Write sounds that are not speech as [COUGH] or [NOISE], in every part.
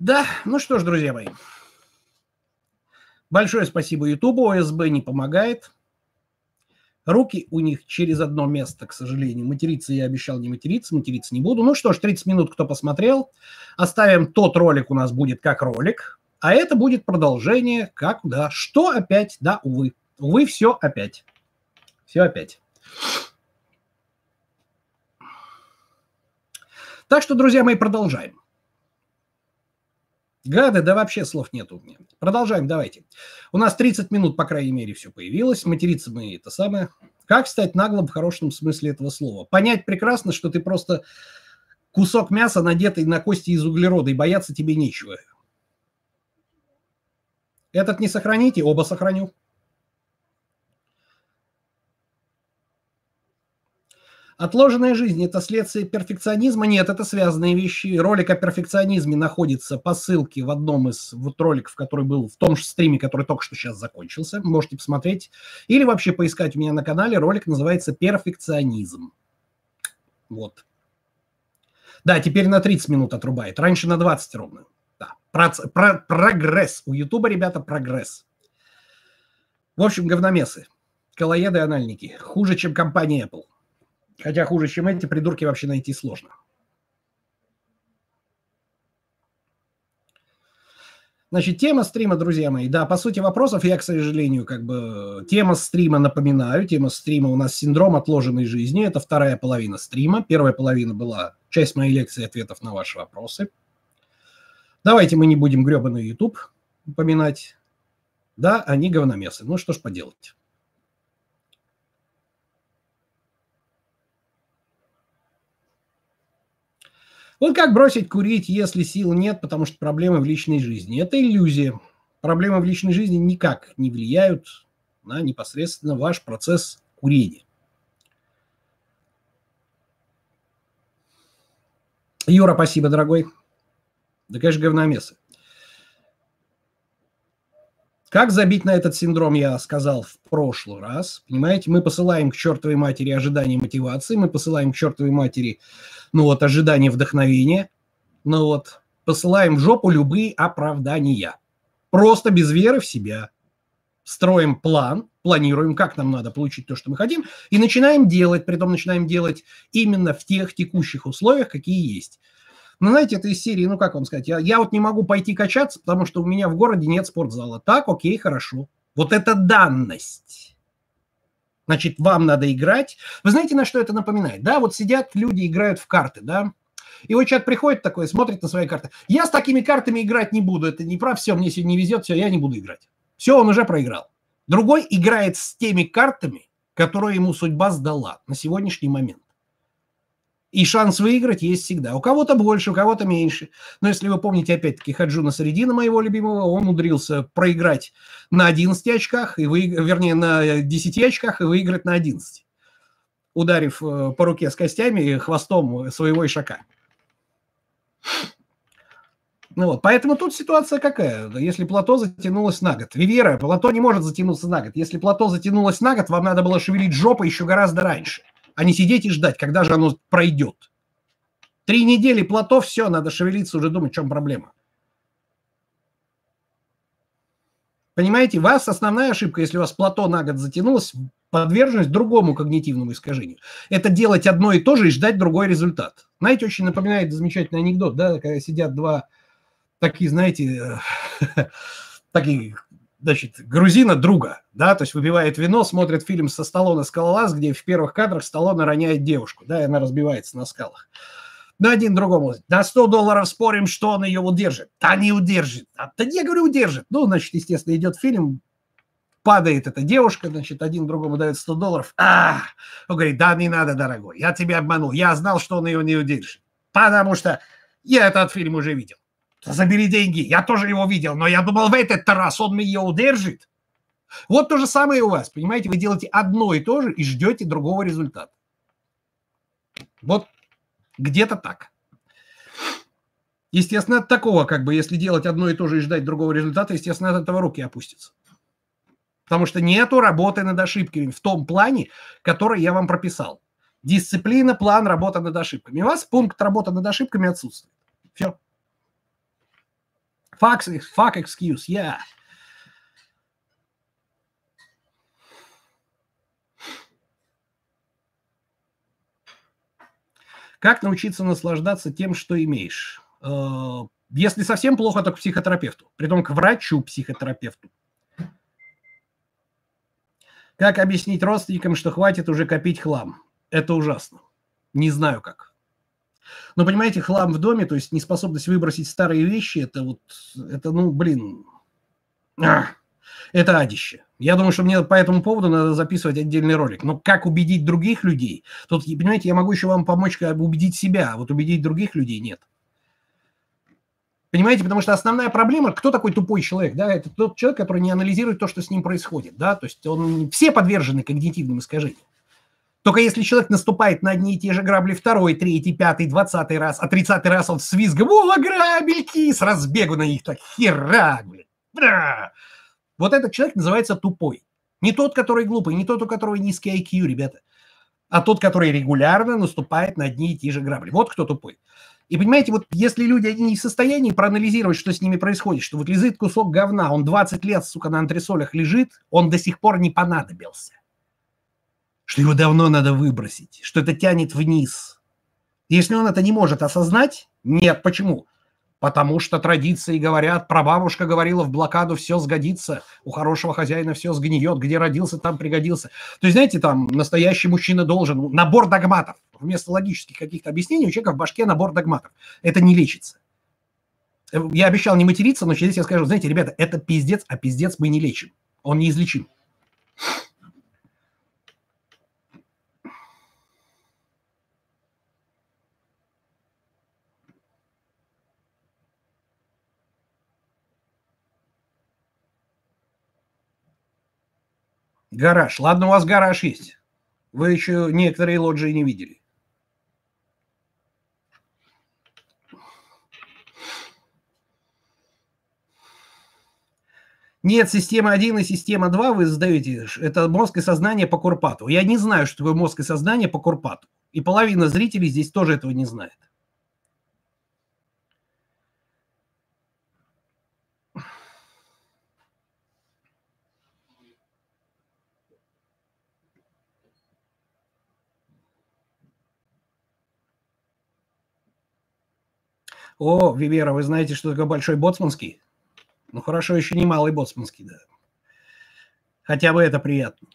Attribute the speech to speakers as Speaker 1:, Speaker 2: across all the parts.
Speaker 1: Да, ну что ж, друзья мои. Большое спасибо Ютубу, ОСБ не помогает. Руки у них через одно место, к сожалению. Материться я обещал не материться, материться не буду. Ну что ж, 30 минут кто посмотрел. Оставим тот ролик у нас будет как ролик, а это будет продолжение как, да, что опять, да, увы. Увы, все опять. Все опять. Так что, друзья мои, продолжаем. Гады, да вообще слов нет у меня. Продолжаем, давайте. У нас 30 минут, по крайней мере, все появилось. Материться мы это самое. Как стать наглым в хорошем смысле этого слова? Понять прекрасно, что ты просто кусок мяса, надетый на кости из углерода, и бояться тебе нечего. Этот не сохраните, оба сохраню. Отложенная жизнь – это следствие перфекционизма? Нет, это связанные вещи. Ролик о перфекционизме находится по ссылке в одном из вот роликов, который был в том же стриме, который только что сейчас закончился. Можете посмотреть. Или вообще поискать у меня на канале. Ролик называется «Перфекционизм». Вот. Да, теперь на 30 минут отрубает. Раньше на 20 ровно. Да. Про, про, прогресс. У Ютуба, ребята, прогресс. В общем, говномесы. Колоеды-анальники. Хуже, чем компания Apple. Хотя хуже, чем эти придурки вообще найти сложно. Значит, тема стрима, друзья мои, да, по сути вопросов я, к сожалению, как бы, тема стрима, напоминаю, тема стрима у нас синдром отложенной жизни, это вторая половина стрима, первая половина была часть моей лекции ответов на ваши вопросы. Давайте мы не будем гребаный YouTube упоминать, да, они говномесы, ну что ж поделать. Вот как бросить курить, если сил нет, потому что проблемы в личной жизни? Это иллюзия. Проблемы в личной жизни никак не влияют на непосредственно ваш процесс курения. Юра, спасибо, дорогой. Да, конечно, говномесы. Как забить на этот синдром, я сказал в прошлый раз. Понимаете, мы посылаем к чертовой матери ожидания мотивации, мы посылаем к чертовой матери, ну вот, ожидания вдохновения, ну вот, посылаем в жопу любые оправдания. Просто без веры в себя. Строим план, планируем, как нам надо получить то, что мы хотим, и начинаем делать, при том начинаем делать именно в тех текущих условиях, какие есть. Ну, знаете, это из серии, ну, как вам сказать, я, я вот не могу пойти качаться, потому что у меня в городе нет спортзала. Так, окей, хорошо. Вот это данность. Значит, вам надо играть. Вы знаете, на что это напоминает? Да, вот сидят люди, играют в карты, да, и вот человек приходит такой, смотрит на свои карты. Я с такими картами играть не буду. Это не прав, все, мне сегодня не везет, все, я не буду играть. Все, он уже проиграл. Другой играет с теми картами, которые ему судьба сдала на сегодняшний момент. И шанс выиграть есть всегда. У кого-то больше, у кого-то меньше. Но если вы помните, опять-таки, Хаджуна Средина, моего любимого, он умудрился проиграть на 11 очках, и вы, вернее, на 10 очках и выиграть на 11, ударив э, по руке с костями хвостом своего ишака. Ну вот, поэтому тут ситуация какая? Если плато затянулось на год. Ривера, плато не может затянуться на год. Если плато затянулось на год, вам надо было шевелить жопой еще гораздо раньше – а не сидеть и ждать, когда же оно пройдет. Три недели плато, все, надо шевелиться, уже думать, в чем проблема. Понимаете, вас основная ошибка, если у вас плато на год затянулось, подверженность другому когнитивному искажению. Это делать одно и то же и ждать другой результат. Знаете, очень напоминает замечательный анекдот, да, когда сидят два такие, знаете, [LAUGHS] такие значит, грузина друга, да, то есть выпивает вино, смотрит фильм со Сталлоне «Скалолаз», где в первых кадрах Сталлоне роняет девушку, да, и она разбивается на скалах. Но один другому, на 100 долларов спорим, что он ее удержит. Да не удержит. А, да я говорю, удержит. Ну, значит, естественно, идет фильм, падает эта девушка, значит, один другому дает 100 долларов. А, он говорит, да не надо, дорогой, я тебя обманул. Я знал, что он ее не удержит. Потому что я этот фильм уже видел забери деньги. Я тоже его видел, но я думал, в этот раз он меня удержит. Вот то же самое у вас, понимаете? Вы делаете одно и то же и ждете другого результата. Вот где-то так. Естественно, от такого, как бы, если делать одно и то же и ждать другого результата, естественно, от этого руки опустятся. Потому что нету работы над ошибками в том плане, который я вам прописал. Дисциплина, план, работа над ошибками. У вас пункт работы над ошибками отсутствует. Все. Fuck, fuck excuse, yeah. Как научиться наслаждаться тем, что имеешь? Э, если совсем плохо, то к психотерапевту. Притом к врачу-психотерапевту. Как объяснить родственникам, что хватит уже копить хлам? Это ужасно. Не знаю как. Но понимаете, хлам в доме, то есть неспособность выбросить старые вещи, это вот, это, ну, блин, а, это адище. Я думаю, что мне по этому поводу надо записывать отдельный ролик. Но как убедить других людей? Тут, понимаете, я могу еще вам помочь убедить себя, а вот убедить других людей нет. Понимаете, потому что основная проблема, кто такой тупой человек, да, это тот человек, который не анализирует то, что с ним происходит, да, то есть он, все подвержены когнитивным искажениям. Только если человек наступает на одни и те же грабли второй, третий, пятый, двадцатый раз, а тридцатый раз он с визгом «О, грабельки!» с разбегу на них так хера, блин. Вот этот человек называется тупой. Не тот, который глупый, не тот, у которого низкий IQ, ребята, а тот, который регулярно наступает на одни и те же грабли. Вот кто тупой. И понимаете, вот если люди они не в состоянии проанализировать, что с ними происходит, что вот лежит кусок говна, он 20 лет, сука, на антресолях лежит, он до сих пор не понадобился. Что его давно надо выбросить, что это тянет вниз. Если он это не может осознать, нет, почему? Потому что традиции говорят, прабабушка говорила, в блокаду все сгодится, у хорошего хозяина все сгниет, где родился, там пригодился. То есть, знаете, там настоящий мужчина должен, набор догматов, вместо логических каких-то объяснений у человека в башке набор догматов. Это не лечится. Я обещал не материться, но здесь я скажу, знаете, ребята, это пиздец, а пиздец мы не лечим. Он неизлечим. Гараж. Ладно, у вас гараж есть. Вы еще некоторые лоджии не видели. Нет, система 1 и система 2 вы задаете, это мозг и сознание по Курпату. Я не знаю, что такое мозг и сознание по Курпату. И половина зрителей здесь тоже этого не знает. О, Вивера, вы знаете, что такое большой боцманский? Ну хорошо, еще не малый боцманский, да. Хотя бы это приятно.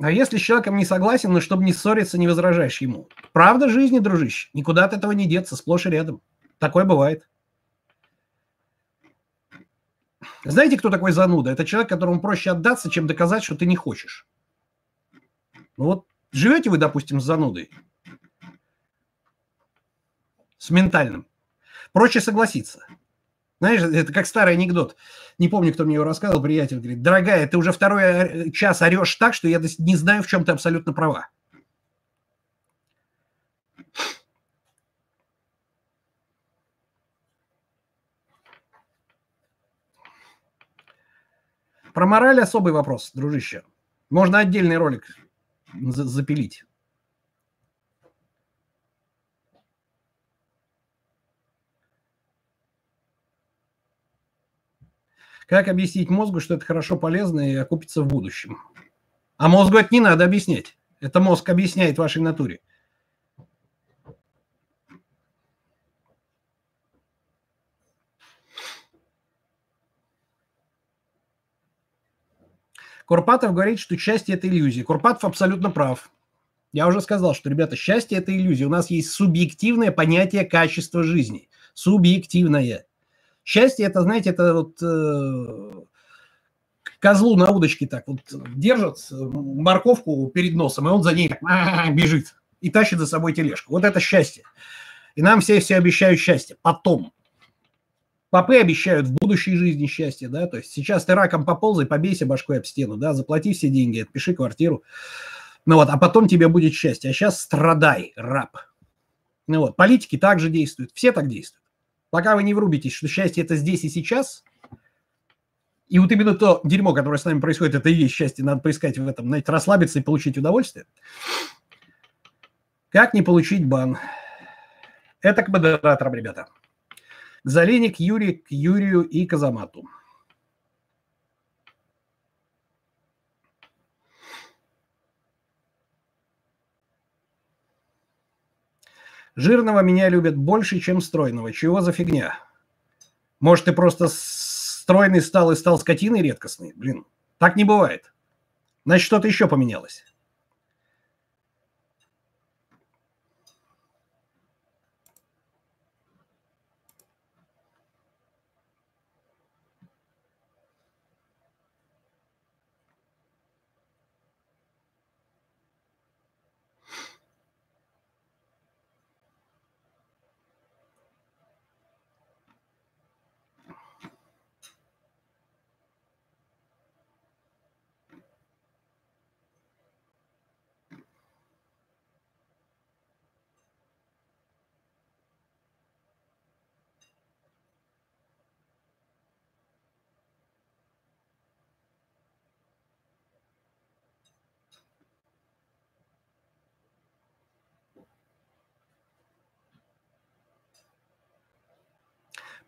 Speaker 1: А если с человеком не согласен, но чтобы не ссориться, не возражаешь ему. Правда жизни, дружище. Никуда от этого не деться, сплошь и рядом. Такое бывает. Знаете, кто такой зануда? Это человек, которому проще отдаться, чем доказать, что ты не хочешь. Ну вот живете вы, допустим, с занудой, с ментальным, проще согласиться. Знаешь, это как старый анекдот. Не помню, кто мне его рассказывал, приятель говорит, дорогая, ты уже второй час орешь так, что я не знаю, в чем ты абсолютно права. Про мораль особый вопрос, дружище. Можно отдельный ролик запилить. Как объяснить мозгу, что это хорошо, полезно и окупится в будущем? А мозгу это не надо объяснять. Это мозг объясняет вашей натуре. Курпатов говорит, что счастье – это иллюзия. Курпатов абсолютно прав. Я уже сказал, что, ребята, счастье – это иллюзия. У нас есть субъективное понятие качества жизни. Субъективное. Счастье – это, знаете, это вот э, козлу на удочке так вот держат морковку перед носом, и он за ней бежит и тащит за собой тележку. Вот это счастье. И нам все все обещают счастье. Потом. Попы обещают в будущей жизни счастье, да, то есть сейчас ты раком поползай, побейся башкой об стену, да, заплати все деньги, отпиши квартиру, ну вот, а потом тебе будет счастье, а сейчас страдай, раб. Ну вот, политики также действуют, все так действуют. Пока вы не врубитесь, что счастье это здесь и сейчас, и вот именно то дерьмо, которое с нами происходит, это и есть счастье, надо поискать в этом, знаете, расслабиться и получить удовольствие. Как не получить бан? Это к модераторам, ребята. К Залине, к Юрию, к Юрию и Казамату. Жирного меня любят больше, чем стройного. Чего за фигня? Может, ты просто стройный стал и стал скотиной редкостной? Блин, так не бывает. Значит, что-то еще поменялось.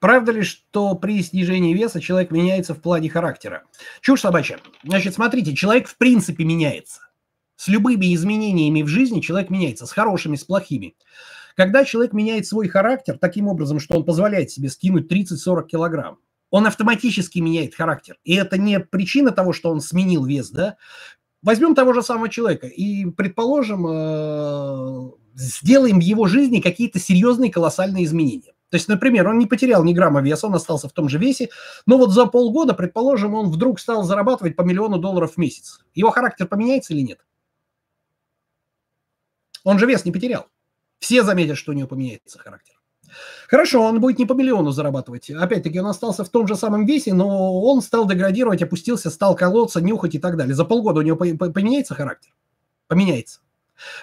Speaker 1: Правда ли, что при снижении веса человек меняется в плане характера? Чушь собачья. Значит, смотрите, человек в принципе меняется. С любыми изменениями в жизни человек меняется, с хорошими, с плохими. Когда человек меняет свой характер таким образом, что он позволяет себе скинуть 30-40 килограмм, он автоматически меняет характер. И это не причина того, что он сменил вес, да? Возьмем того же самого человека и, предположим, э, сделаем в его жизни какие-то серьезные колоссальные изменения. То есть, например, он не потерял ни грамма веса, он остался в том же весе, но вот за полгода, предположим, он вдруг стал зарабатывать по миллиону долларов в месяц. Его характер поменяется или нет? Он же вес не потерял. Все заметят, что у него поменяется характер. Хорошо, он будет не по миллиону зарабатывать. Опять-таки, он остался в том же самом весе, но он стал деградировать, опустился, стал колоться, нюхать и так далее. За полгода у него поменяется характер? Поменяется.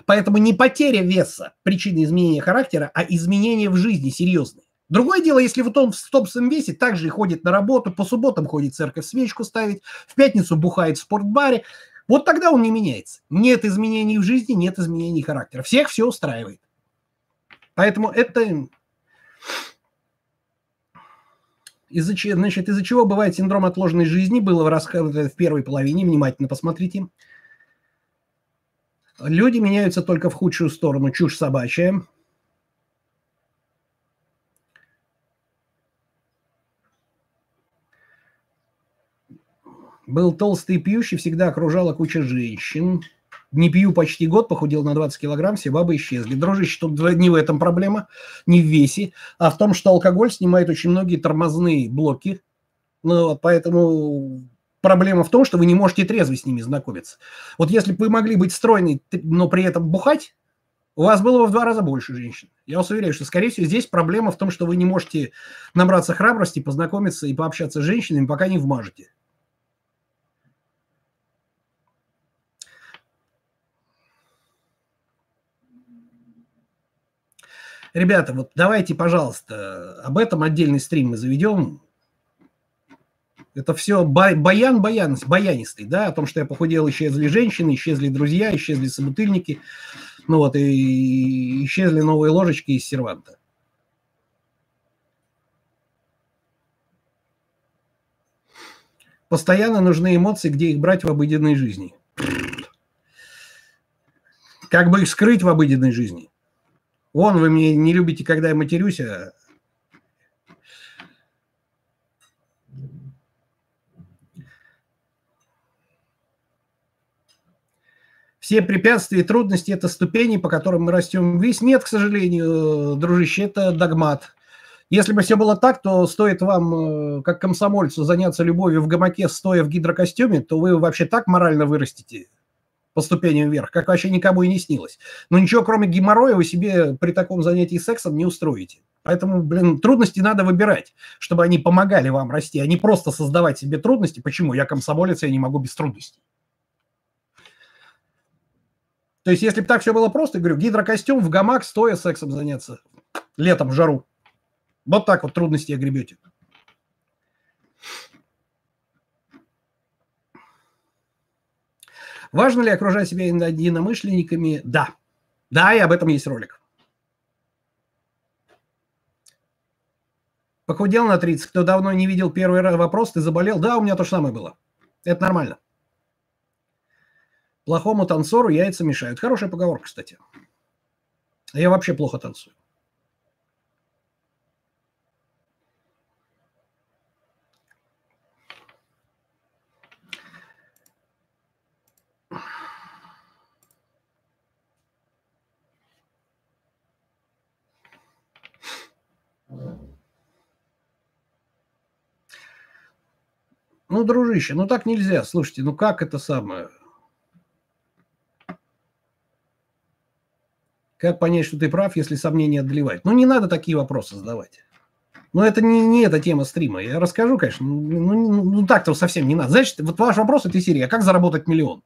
Speaker 1: Поэтому не потеря веса причина изменения характера, а изменение в жизни серьезные. Другое дело, если вот он в собственном весе также ходит на работу, по субботам ходит в церковь свечку ставить, в пятницу бухает в спортбаре, вот тогда он не меняется. Нет изменений в жизни, нет изменений характера. Всех все устраивает. Поэтому это из-за, значит, из-за чего бывает синдром отложенной жизни, было в, в первой половине, внимательно посмотрите. Люди меняются только в худшую сторону, чушь собачья. Был толстый пьющий, всегда окружала куча женщин. Не пью почти год, похудел на 20 килограмм, все бабы исчезли. Дружище, тут не в этом проблема, не в весе, а в том, что алкоголь снимает очень многие тормозные блоки. Ну, поэтому проблема в том, что вы не можете трезво с ними знакомиться. Вот если бы вы могли быть стройной, но при этом бухать, у вас было бы в два раза больше женщин. Я вас уверяю, что, скорее всего, здесь проблема в том, что вы не можете набраться храбрости, познакомиться и пообщаться с женщинами, пока не вмажете. Ребята, вот давайте, пожалуйста, об этом отдельный стрим мы заведем. Это все баян, баян, баянистый, да, о том, что я похудел, исчезли женщины, исчезли друзья, исчезли собутыльники, ну вот, и исчезли новые ложечки из серванта. Постоянно нужны эмоции, где их брать в обыденной жизни. Как бы их скрыть в обыденной жизни? Вон, вы мне не любите, когда я матерюсь, а Все препятствия и трудности – это ступени, по которым мы растем. Весь нет, к сожалению, дружище, это догмат. Если бы все было так, то стоит вам, э, как комсомольцу, заняться любовью в гамаке, стоя в гидрокостюме, то вы вообще так морально вырастете по ступеням вверх, как вообще никому и не снилось. Но ничего, кроме геморроя, вы себе при таком занятии сексом не устроите. Поэтому, блин, трудности надо выбирать, чтобы они помогали вам расти, а не просто создавать себе трудности. Почему? Я комсомолец, я не могу без трудностей. То есть, если бы так все было просто, говорю, гидрокостюм в гамак, стоя сексом заняться летом в жару. Вот так вот трудности огребете. Важно ли окружать себя единомышленниками? Да. Да, и об этом есть ролик. Похудел на 30. Кто давно не видел первый вопрос, ты заболел? Да, у меня то же самое было. Это нормально. Плохому танцору яйца мешают. Хорошая поговорка, кстати. Я вообще плохо танцую. Ну, дружище, ну так нельзя. Слушайте, ну как это самое? Как понять, что ты прав, если сомнения одолевать? Ну, не надо такие вопросы задавать. Но это не, не эта тема стрима. Я расскажу, конечно. Ну, ну, ну, ну так-то совсем не надо. Знаешь, вот ваш вопрос этой серии, а как заработать миллион?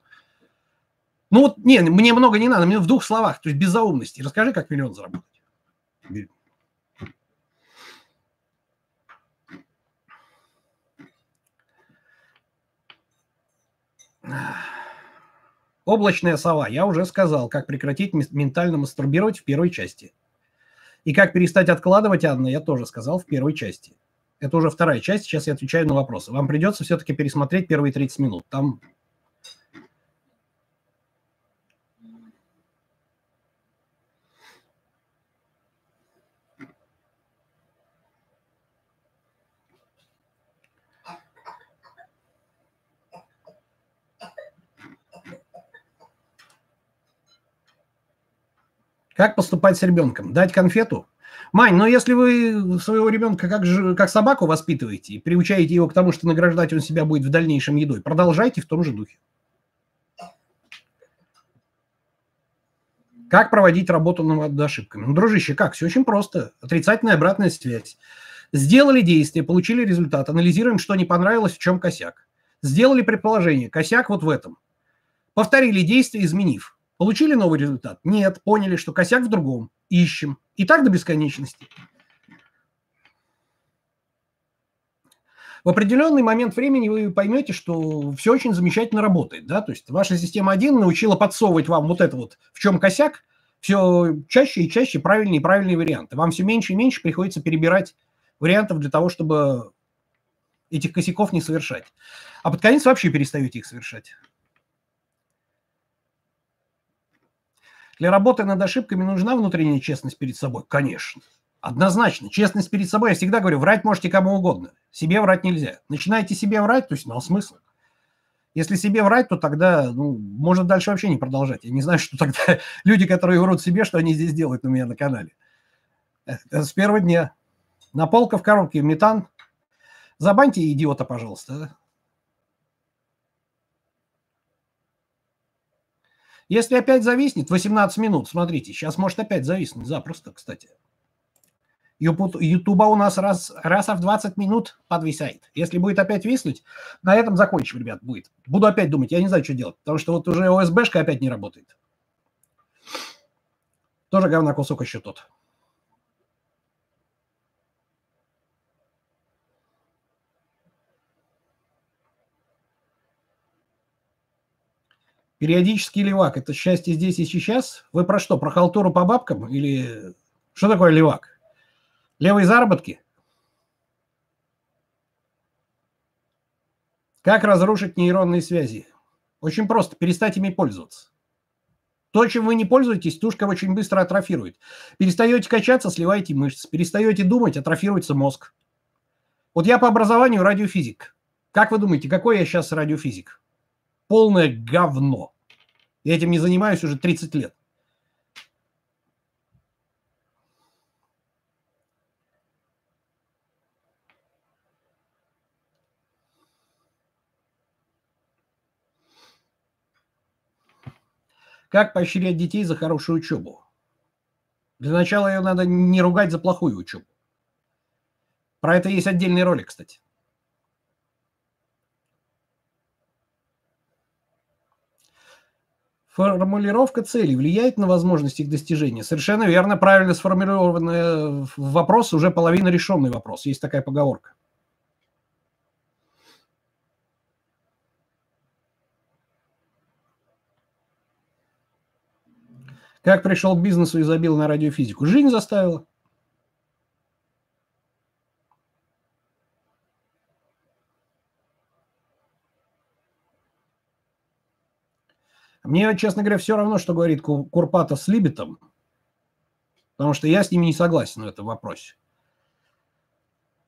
Speaker 1: Ну вот, не, мне много не надо, мне в двух словах, то есть без заумности. Расскажи, как миллион заработать. Облачная сова. Я уже сказал, как прекратить ментально мастурбировать в первой части. И как перестать откладывать, Анна, я тоже сказал в первой части. Это уже вторая часть, сейчас я отвечаю на вопросы. Вам придется все-таки пересмотреть первые 30 минут. Там Как поступать с ребенком? Дать конфету? Мань, но если вы своего ребенка как, же, как собаку воспитываете и приучаете его к тому, что награждать он себя будет в дальнейшем едой, продолжайте в том же духе. Как проводить работу над ошибками? Ну, дружище, как? Все очень просто. Отрицательная обратная связь. Сделали действие, получили результат, анализируем, что не понравилось, в чем косяк. Сделали предположение, косяк вот в этом. Повторили действие, изменив. Получили новый результат? Нет. Поняли, что косяк в другом. Ищем. И так до бесконечности. В определенный момент времени вы поймете, что все очень замечательно работает. Да? То есть ваша система 1 научила подсовывать вам вот это вот, в чем косяк, все чаще и чаще правильные и правильные варианты. Вам все меньше и меньше приходится перебирать вариантов для того, чтобы этих косяков не совершать. А под конец вообще перестаете их совершать. Для работы над ошибками нужна внутренняя честность перед собой? Конечно. Однозначно. Честность перед собой. Я всегда говорю, врать можете кому угодно. Себе врать нельзя. Начинаете себе врать, то есть, а смысл? Если себе врать, то тогда, ну, можно дальше вообще не продолжать. Я не знаю, [LAUGHS] что тогда люди, которые врут себе, что они здесь делают у меня на канале. Это с первого дня. На полка в коробке метан. Забаньте идиота, пожалуйста. Если опять зависнет, 18 минут, смотрите, сейчас может опять зависнуть, запросто, кстати. Ютуба у нас раз, раз в 20 минут подвисает. Если будет опять виснуть, на этом закончим, ребят, будет. Буду опять думать, я не знаю, что делать, потому что вот уже ОСБшка опять не работает. Тоже говна кусок еще тот. Периодический левак – это счастье здесь и сейчас? Вы про что, про халтуру по бабкам? Или что такое левак? Левые заработки? Как разрушить нейронные связи? Очень просто, перестать ими пользоваться. То, чем вы не пользуетесь, тушка очень быстро атрофирует. Перестаете качаться, сливаете мышцы. Перестаете думать, атрофируется мозг. Вот я по образованию радиофизик. Как вы думаете, какой я сейчас радиофизик? полное говно. Я этим не занимаюсь уже 30 лет. Как поощрять детей за хорошую учебу? Для начала ее надо не ругать за плохую учебу. Про это есть отдельный ролик, кстати. Формулировка целей влияет на возможность их достижения. Совершенно верно, правильно сформулированный вопрос, уже половина решенный вопрос. Есть такая поговорка. Как пришел к бизнесу и забил на радиофизику? Жизнь заставила. Мне, честно говоря, все равно, что говорит Курпатов с Либетом, потому что я с ними не согласен в этом вопросе.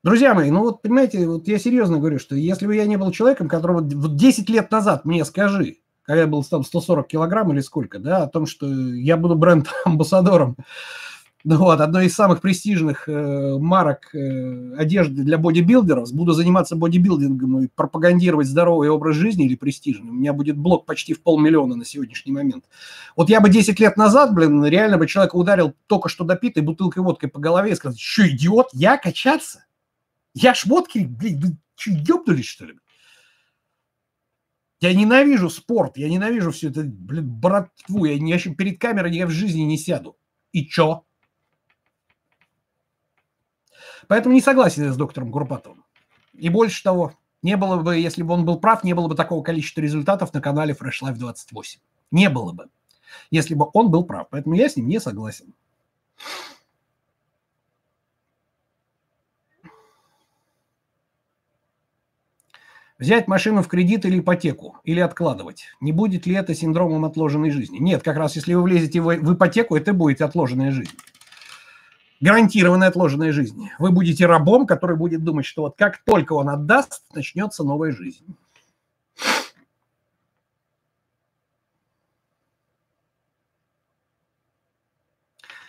Speaker 1: Друзья мои, ну вот понимаете, вот я серьезно говорю, что если бы я не был человеком, которого вот 10 лет назад мне скажи, когда я был там 140 килограмм или сколько, да, о том, что я буду бренд-амбассадором вот, одной из самых престижных э, марок э, одежды для бодибилдеров, буду заниматься бодибилдингом и пропагандировать здоровый образ жизни или престижный, у меня будет блок почти в полмиллиона на сегодняшний момент. Вот я бы 10 лет назад, блин, реально бы человека ударил только что допитой бутылкой водкой по голове и сказал, что, идиот, я качаться? Я ж водки, блин, вы что, ёбнулись, что ли? Я ненавижу спорт, я ненавижу все это, блин, братву, я, я перед камерой я в жизни не сяду. И чё? Поэтому не согласен я с доктором Курпатовым. И больше того, не было бы, если бы он был прав, не было бы такого количества результатов на канале Fresh Life 28. Не было бы, если бы он был прав. Поэтому я с ним не согласен. Взять машину в кредит или ипотеку, или откладывать. Не будет ли это синдромом отложенной жизни? Нет, как раз если вы влезете в, ипотеку, это будет отложенная жизнь гарантированная отложенная жизнь. Вы будете рабом, который будет думать, что вот как только он отдаст, начнется новая жизнь.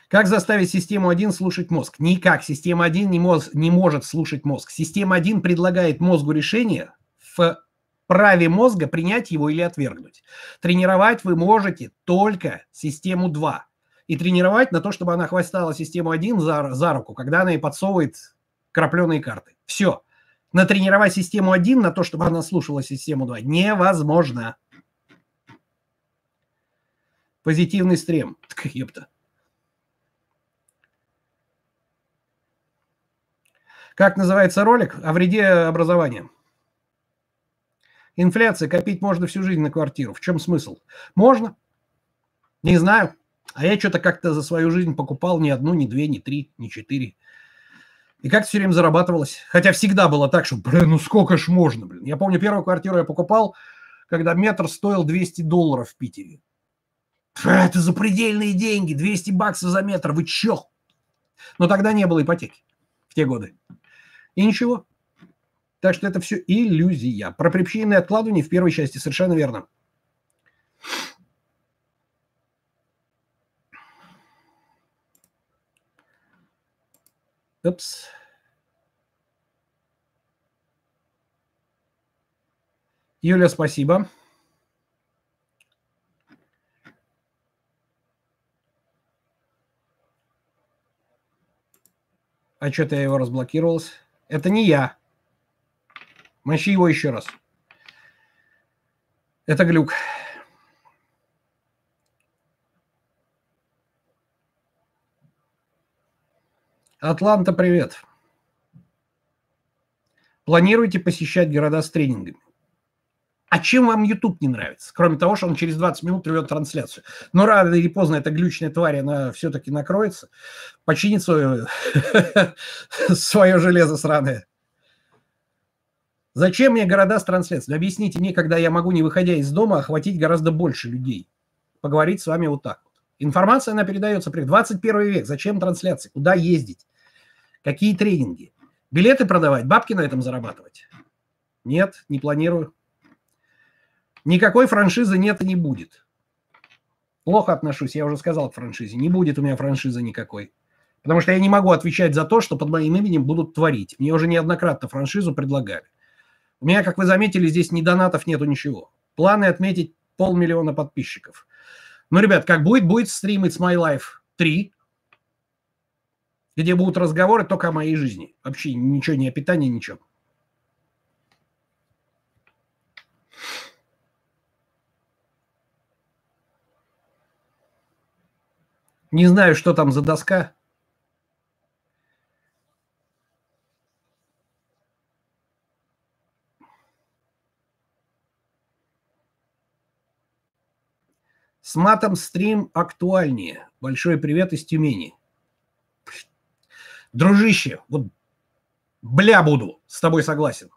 Speaker 1: Как заставить систему 1 слушать мозг? Никак. Система 1 не, моз, не может слушать мозг. Система 1 предлагает мозгу решение в праве мозга принять его или отвергнуть. Тренировать вы можете только систему 2 и тренировать на то, чтобы она хвастала систему 1 за, за руку, когда она ей подсовывает крапленые карты. Все. Натренировать систему 1 на то, чтобы она слушала систему 2 невозможно. Позитивный стрем. [LAUGHS] Так, епта. Как называется ролик? О вреде образования. Инфляция. Копить можно всю жизнь на квартиру. В чем смысл? Можно. Не знаю. А я что-то как-то за свою жизнь покупал ни одну, ни две, ни три, ни четыре. И как все время зарабатывалось. Хотя всегда было так, что, блин, ну сколько ж можно, блин. Я помню, первую квартиру я покупал, когда метр стоил 200 долларов в Питере. Это запредельные деньги, 200 баксов за метр, вы чё? Но тогда не было ипотеки в те годы. И ничего. Так что это все иллюзия. Про причинное откладывание в первой части совершенно верно. Упс. Юля, спасибо. А что-то я его разблокировался. Это не я. Мощи его еще раз. Это глюк. Атланта, привет. Планируете посещать города с тренингами? А чем вам YouTube не нравится? Кроме того, что он через 20 минут рвет трансляцию. Но рано или поздно эта глючная тварь, она все-таки накроется, починит свое, [LAUGHS] свое железо сраное. Зачем мне города с трансляцией? Объясните мне, когда я могу, не выходя из дома, охватить гораздо больше людей. Поговорить с вами вот так. Информация, она передается при 21 век. Зачем трансляции? Куда ездить? Какие тренинги? Билеты продавать, бабки на этом зарабатывать? Нет, не планирую. Никакой франшизы нет и не будет. Плохо отношусь, я уже сказал к франшизе. Не будет у меня франшизы никакой. Потому что я не могу отвечать за то, что под моим именем будут творить. Мне уже неоднократно франшизу предлагали. У меня, как вы заметили, здесь ни донатов, нету ничего. Планы отметить полмиллиона подписчиков. Ну, ребят, как будет, будет стрим It's My Life 3 где будут разговоры только о моей жизни. Вообще ничего не о питании, ничего. Не знаю, что там за доска. С матом стрим актуальнее. Большой привет из Тюмени. Дружище, вот бля буду, с тобой согласен.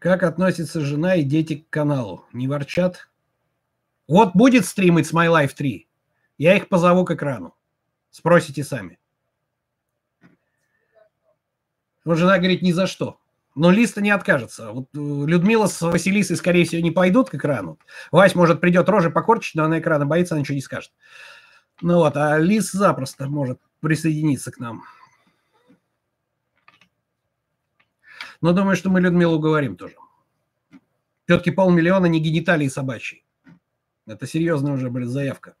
Speaker 1: Как относится жена и дети к каналу? Не ворчат? Вот будет стримить с My Life 3. Я их позову к экрану. Спросите сами. Вот жена говорит, ни за что. Но Листа не откажется. Вот э, Людмила с Василисой, скорее всего, не пойдут к экрану. Вась, может, придет рожи покорчить, но она экрана боится, она ничего не скажет. Ну вот, а Лис запросто может присоединиться к нам. Но думаю, что мы Людмилу уговорим тоже. Все-таки полмиллиона не гениталии собачьи. Это серьезная уже, блин, заявка.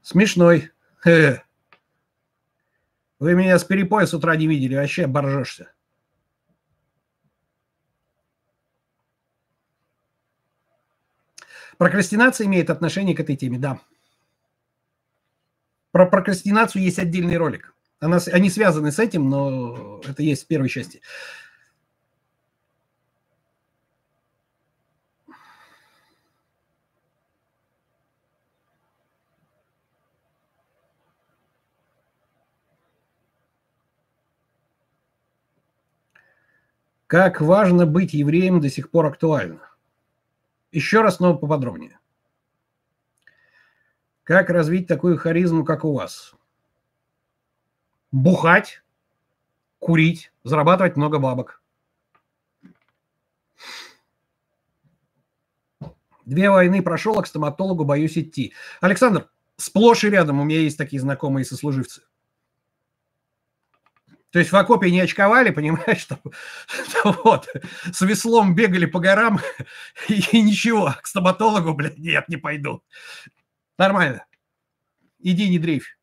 Speaker 1: Смешной. Хе-хе. Вы меня с перепоя с утра не видели, вообще боржешься. Прокрастинация имеет отношение к этой теме, да. Про прокрастинацию есть отдельный ролик. Она, они связаны с этим, но это есть в первой части. Как важно быть евреем до сих пор актуально. Еще раз, но поподробнее. Как развить такую харизму, как у вас? Бухать, курить, зарабатывать много бабок. Две войны прошел, а к стоматологу боюсь идти. Александр, сплошь и рядом у меня есть такие знакомые сослуживцы. То есть в окопе не очковали, [LAUGHS] понимаешь, что, вот, с веслом бегали по горам [LAUGHS] и ничего, к стоматологу, блядь, нет, не пойду. Нормально. Иди, не дрейфь.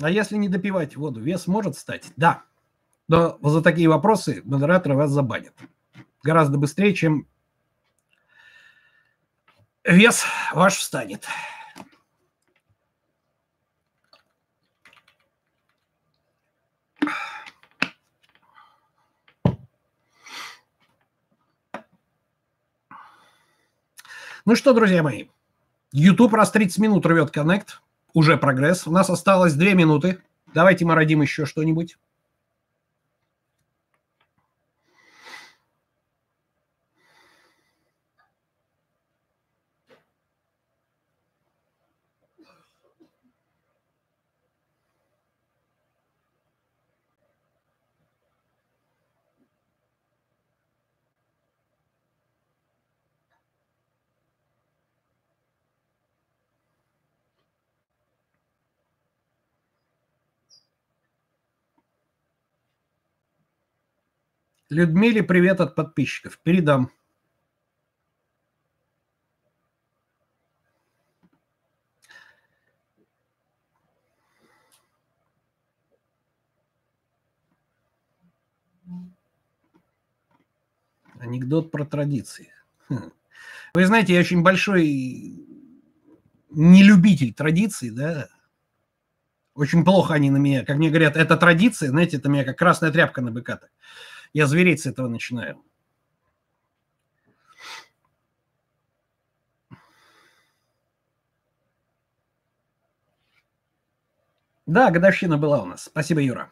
Speaker 1: А если не допивать воду, вес может стать? Да. Но за такие вопросы модераторы вас забанят. Гораздо быстрее, чем вес ваш встанет. Ну что, друзья мои, YouTube раз 30 минут рвет коннект, уже прогресс. У нас осталось 2 минуты. Давайте мы родим еще что-нибудь. Людмиле привет от подписчиков. Передам. Анекдот про традиции. Хм. Вы знаете, я очень большой нелюбитель традиций, да. Очень плохо они на меня, как мне говорят, это традиция, знаете, это меня как красная тряпка на быка. -то. Я звереть с этого начинаю. Да, годовщина была у нас. Спасибо, Юра.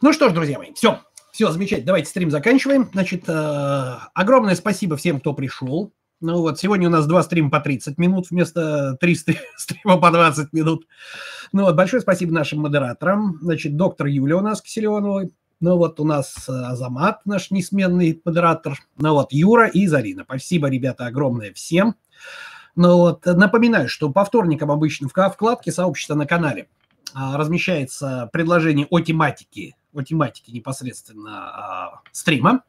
Speaker 1: Ну что ж, друзья мои, все. Все, замечательно. Давайте стрим заканчиваем. Значит, э, огромное спасибо всем, кто пришел. Ну вот, сегодня у нас два стрима по 30 минут вместо 300 [LAUGHS] стрима по 20 минут. Ну вот, большое спасибо нашим модераторам. Значит, доктор Юля у нас Киселеонова. Ну вот у нас Азамат, наш несменный модератор. Ну вот Юра и Зарина. Спасибо, ребята, огромное всем. Ну вот, напоминаю, что по вторникам обычно в вкладке сообщества на канале а, размещается предложение о тематике о тематике непосредственно а, стрима.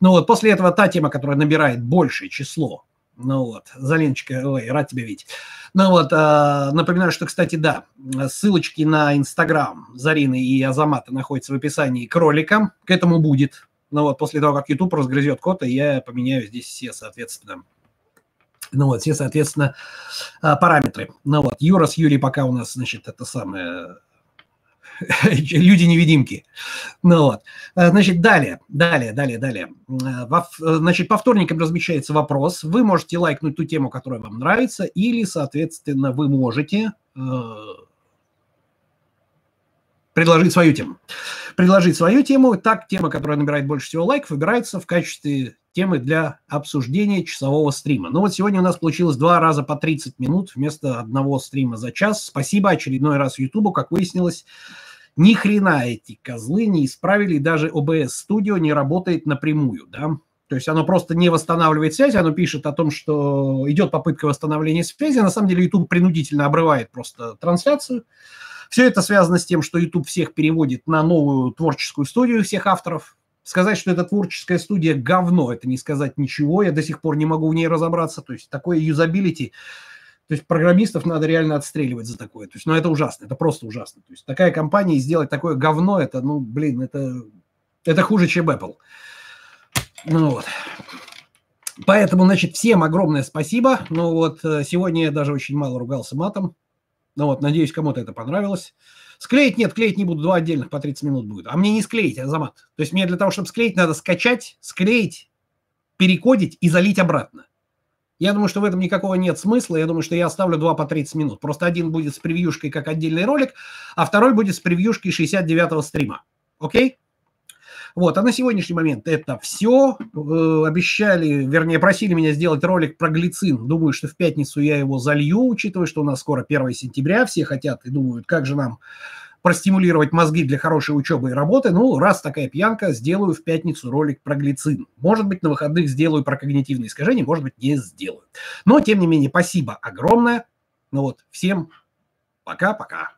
Speaker 1: Ну вот, после этого та тема, которая набирает большее число ну вот, Залиночка, ой, рад тебя видеть. Ну вот, э, напоминаю, что, кстати, да, ссылочки на Инстаграм Зарины и Азамата находятся в описании к роликам. К этому будет. Ну вот, после того, как YouTube разгрызет кота, я поменяю здесь все, соответственно, ну вот, все, соответственно, параметры. Ну вот, Юра с Юрий пока у нас, значит, это самое [LAUGHS] люди-невидимки. Ну вот. Значит, далее, далее, далее, далее. Во, значит, по вторникам размещается вопрос. Вы можете лайкнуть ту тему, которая вам нравится, или, соответственно, вы можете э, предложить свою тему. Предложить свою тему. Так, тема, которая набирает больше всего лайков, выбирается в качестве темы для обсуждения часового стрима. Ну вот сегодня у нас получилось два раза по 30 минут вместо одного стрима за час. Спасибо очередной раз Ютубу, как выяснилось, ни хрена эти козлы не исправили, даже OBS Studio не работает напрямую, да. То есть оно просто не восстанавливает связь, оно пишет о том, что идет попытка восстановления связи. На самом деле YouTube принудительно обрывает просто трансляцию. Все это связано с тем, что YouTube всех переводит на новую творческую студию всех авторов. Сказать, что это творческая студия говно, это не сказать ничего. Я до сих пор не могу в ней разобраться. То есть такое юзабилити то есть программистов надо реально отстреливать за такое. То есть, ну, это ужасно, это просто ужасно. То есть такая компания сделать такое говно, это, ну, блин, это, это хуже, чем Apple. Ну вот. Поэтому, значит, всем огромное спасибо. Ну вот, э, сегодня я даже очень мало ругался матом. Ну вот, надеюсь, кому-то это понравилось. Склеить нет, клеить не буду, два отдельных по 30 минут будет. А мне не склеить, а замат. То есть мне для того, чтобы склеить, надо скачать, склеить, перекодить и залить обратно. Я думаю, что в этом никакого нет смысла. Я думаю, что я оставлю 2 по 30 минут. Просто один будет с превьюшкой как отдельный ролик, а второй будет с превьюшкой 69-го стрима. Окей? Вот, а на сегодняшний момент это все. Э, обещали, вернее, просили меня сделать ролик про глицин. Думаю, что в пятницу я его залью, учитывая, что у нас скоро 1 сентября. Все хотят и думают, как же нам простимулировать мозги для хорошей учебы и работы, ну, раз такая пьянка, сделаю в пятницу ролик про глицин. Может быть, на выходных сделаю про когнитивные искажения, может быть, не сделаю. Но, тем не менее, спасибо огромное. Ну вот, всем пока-пока.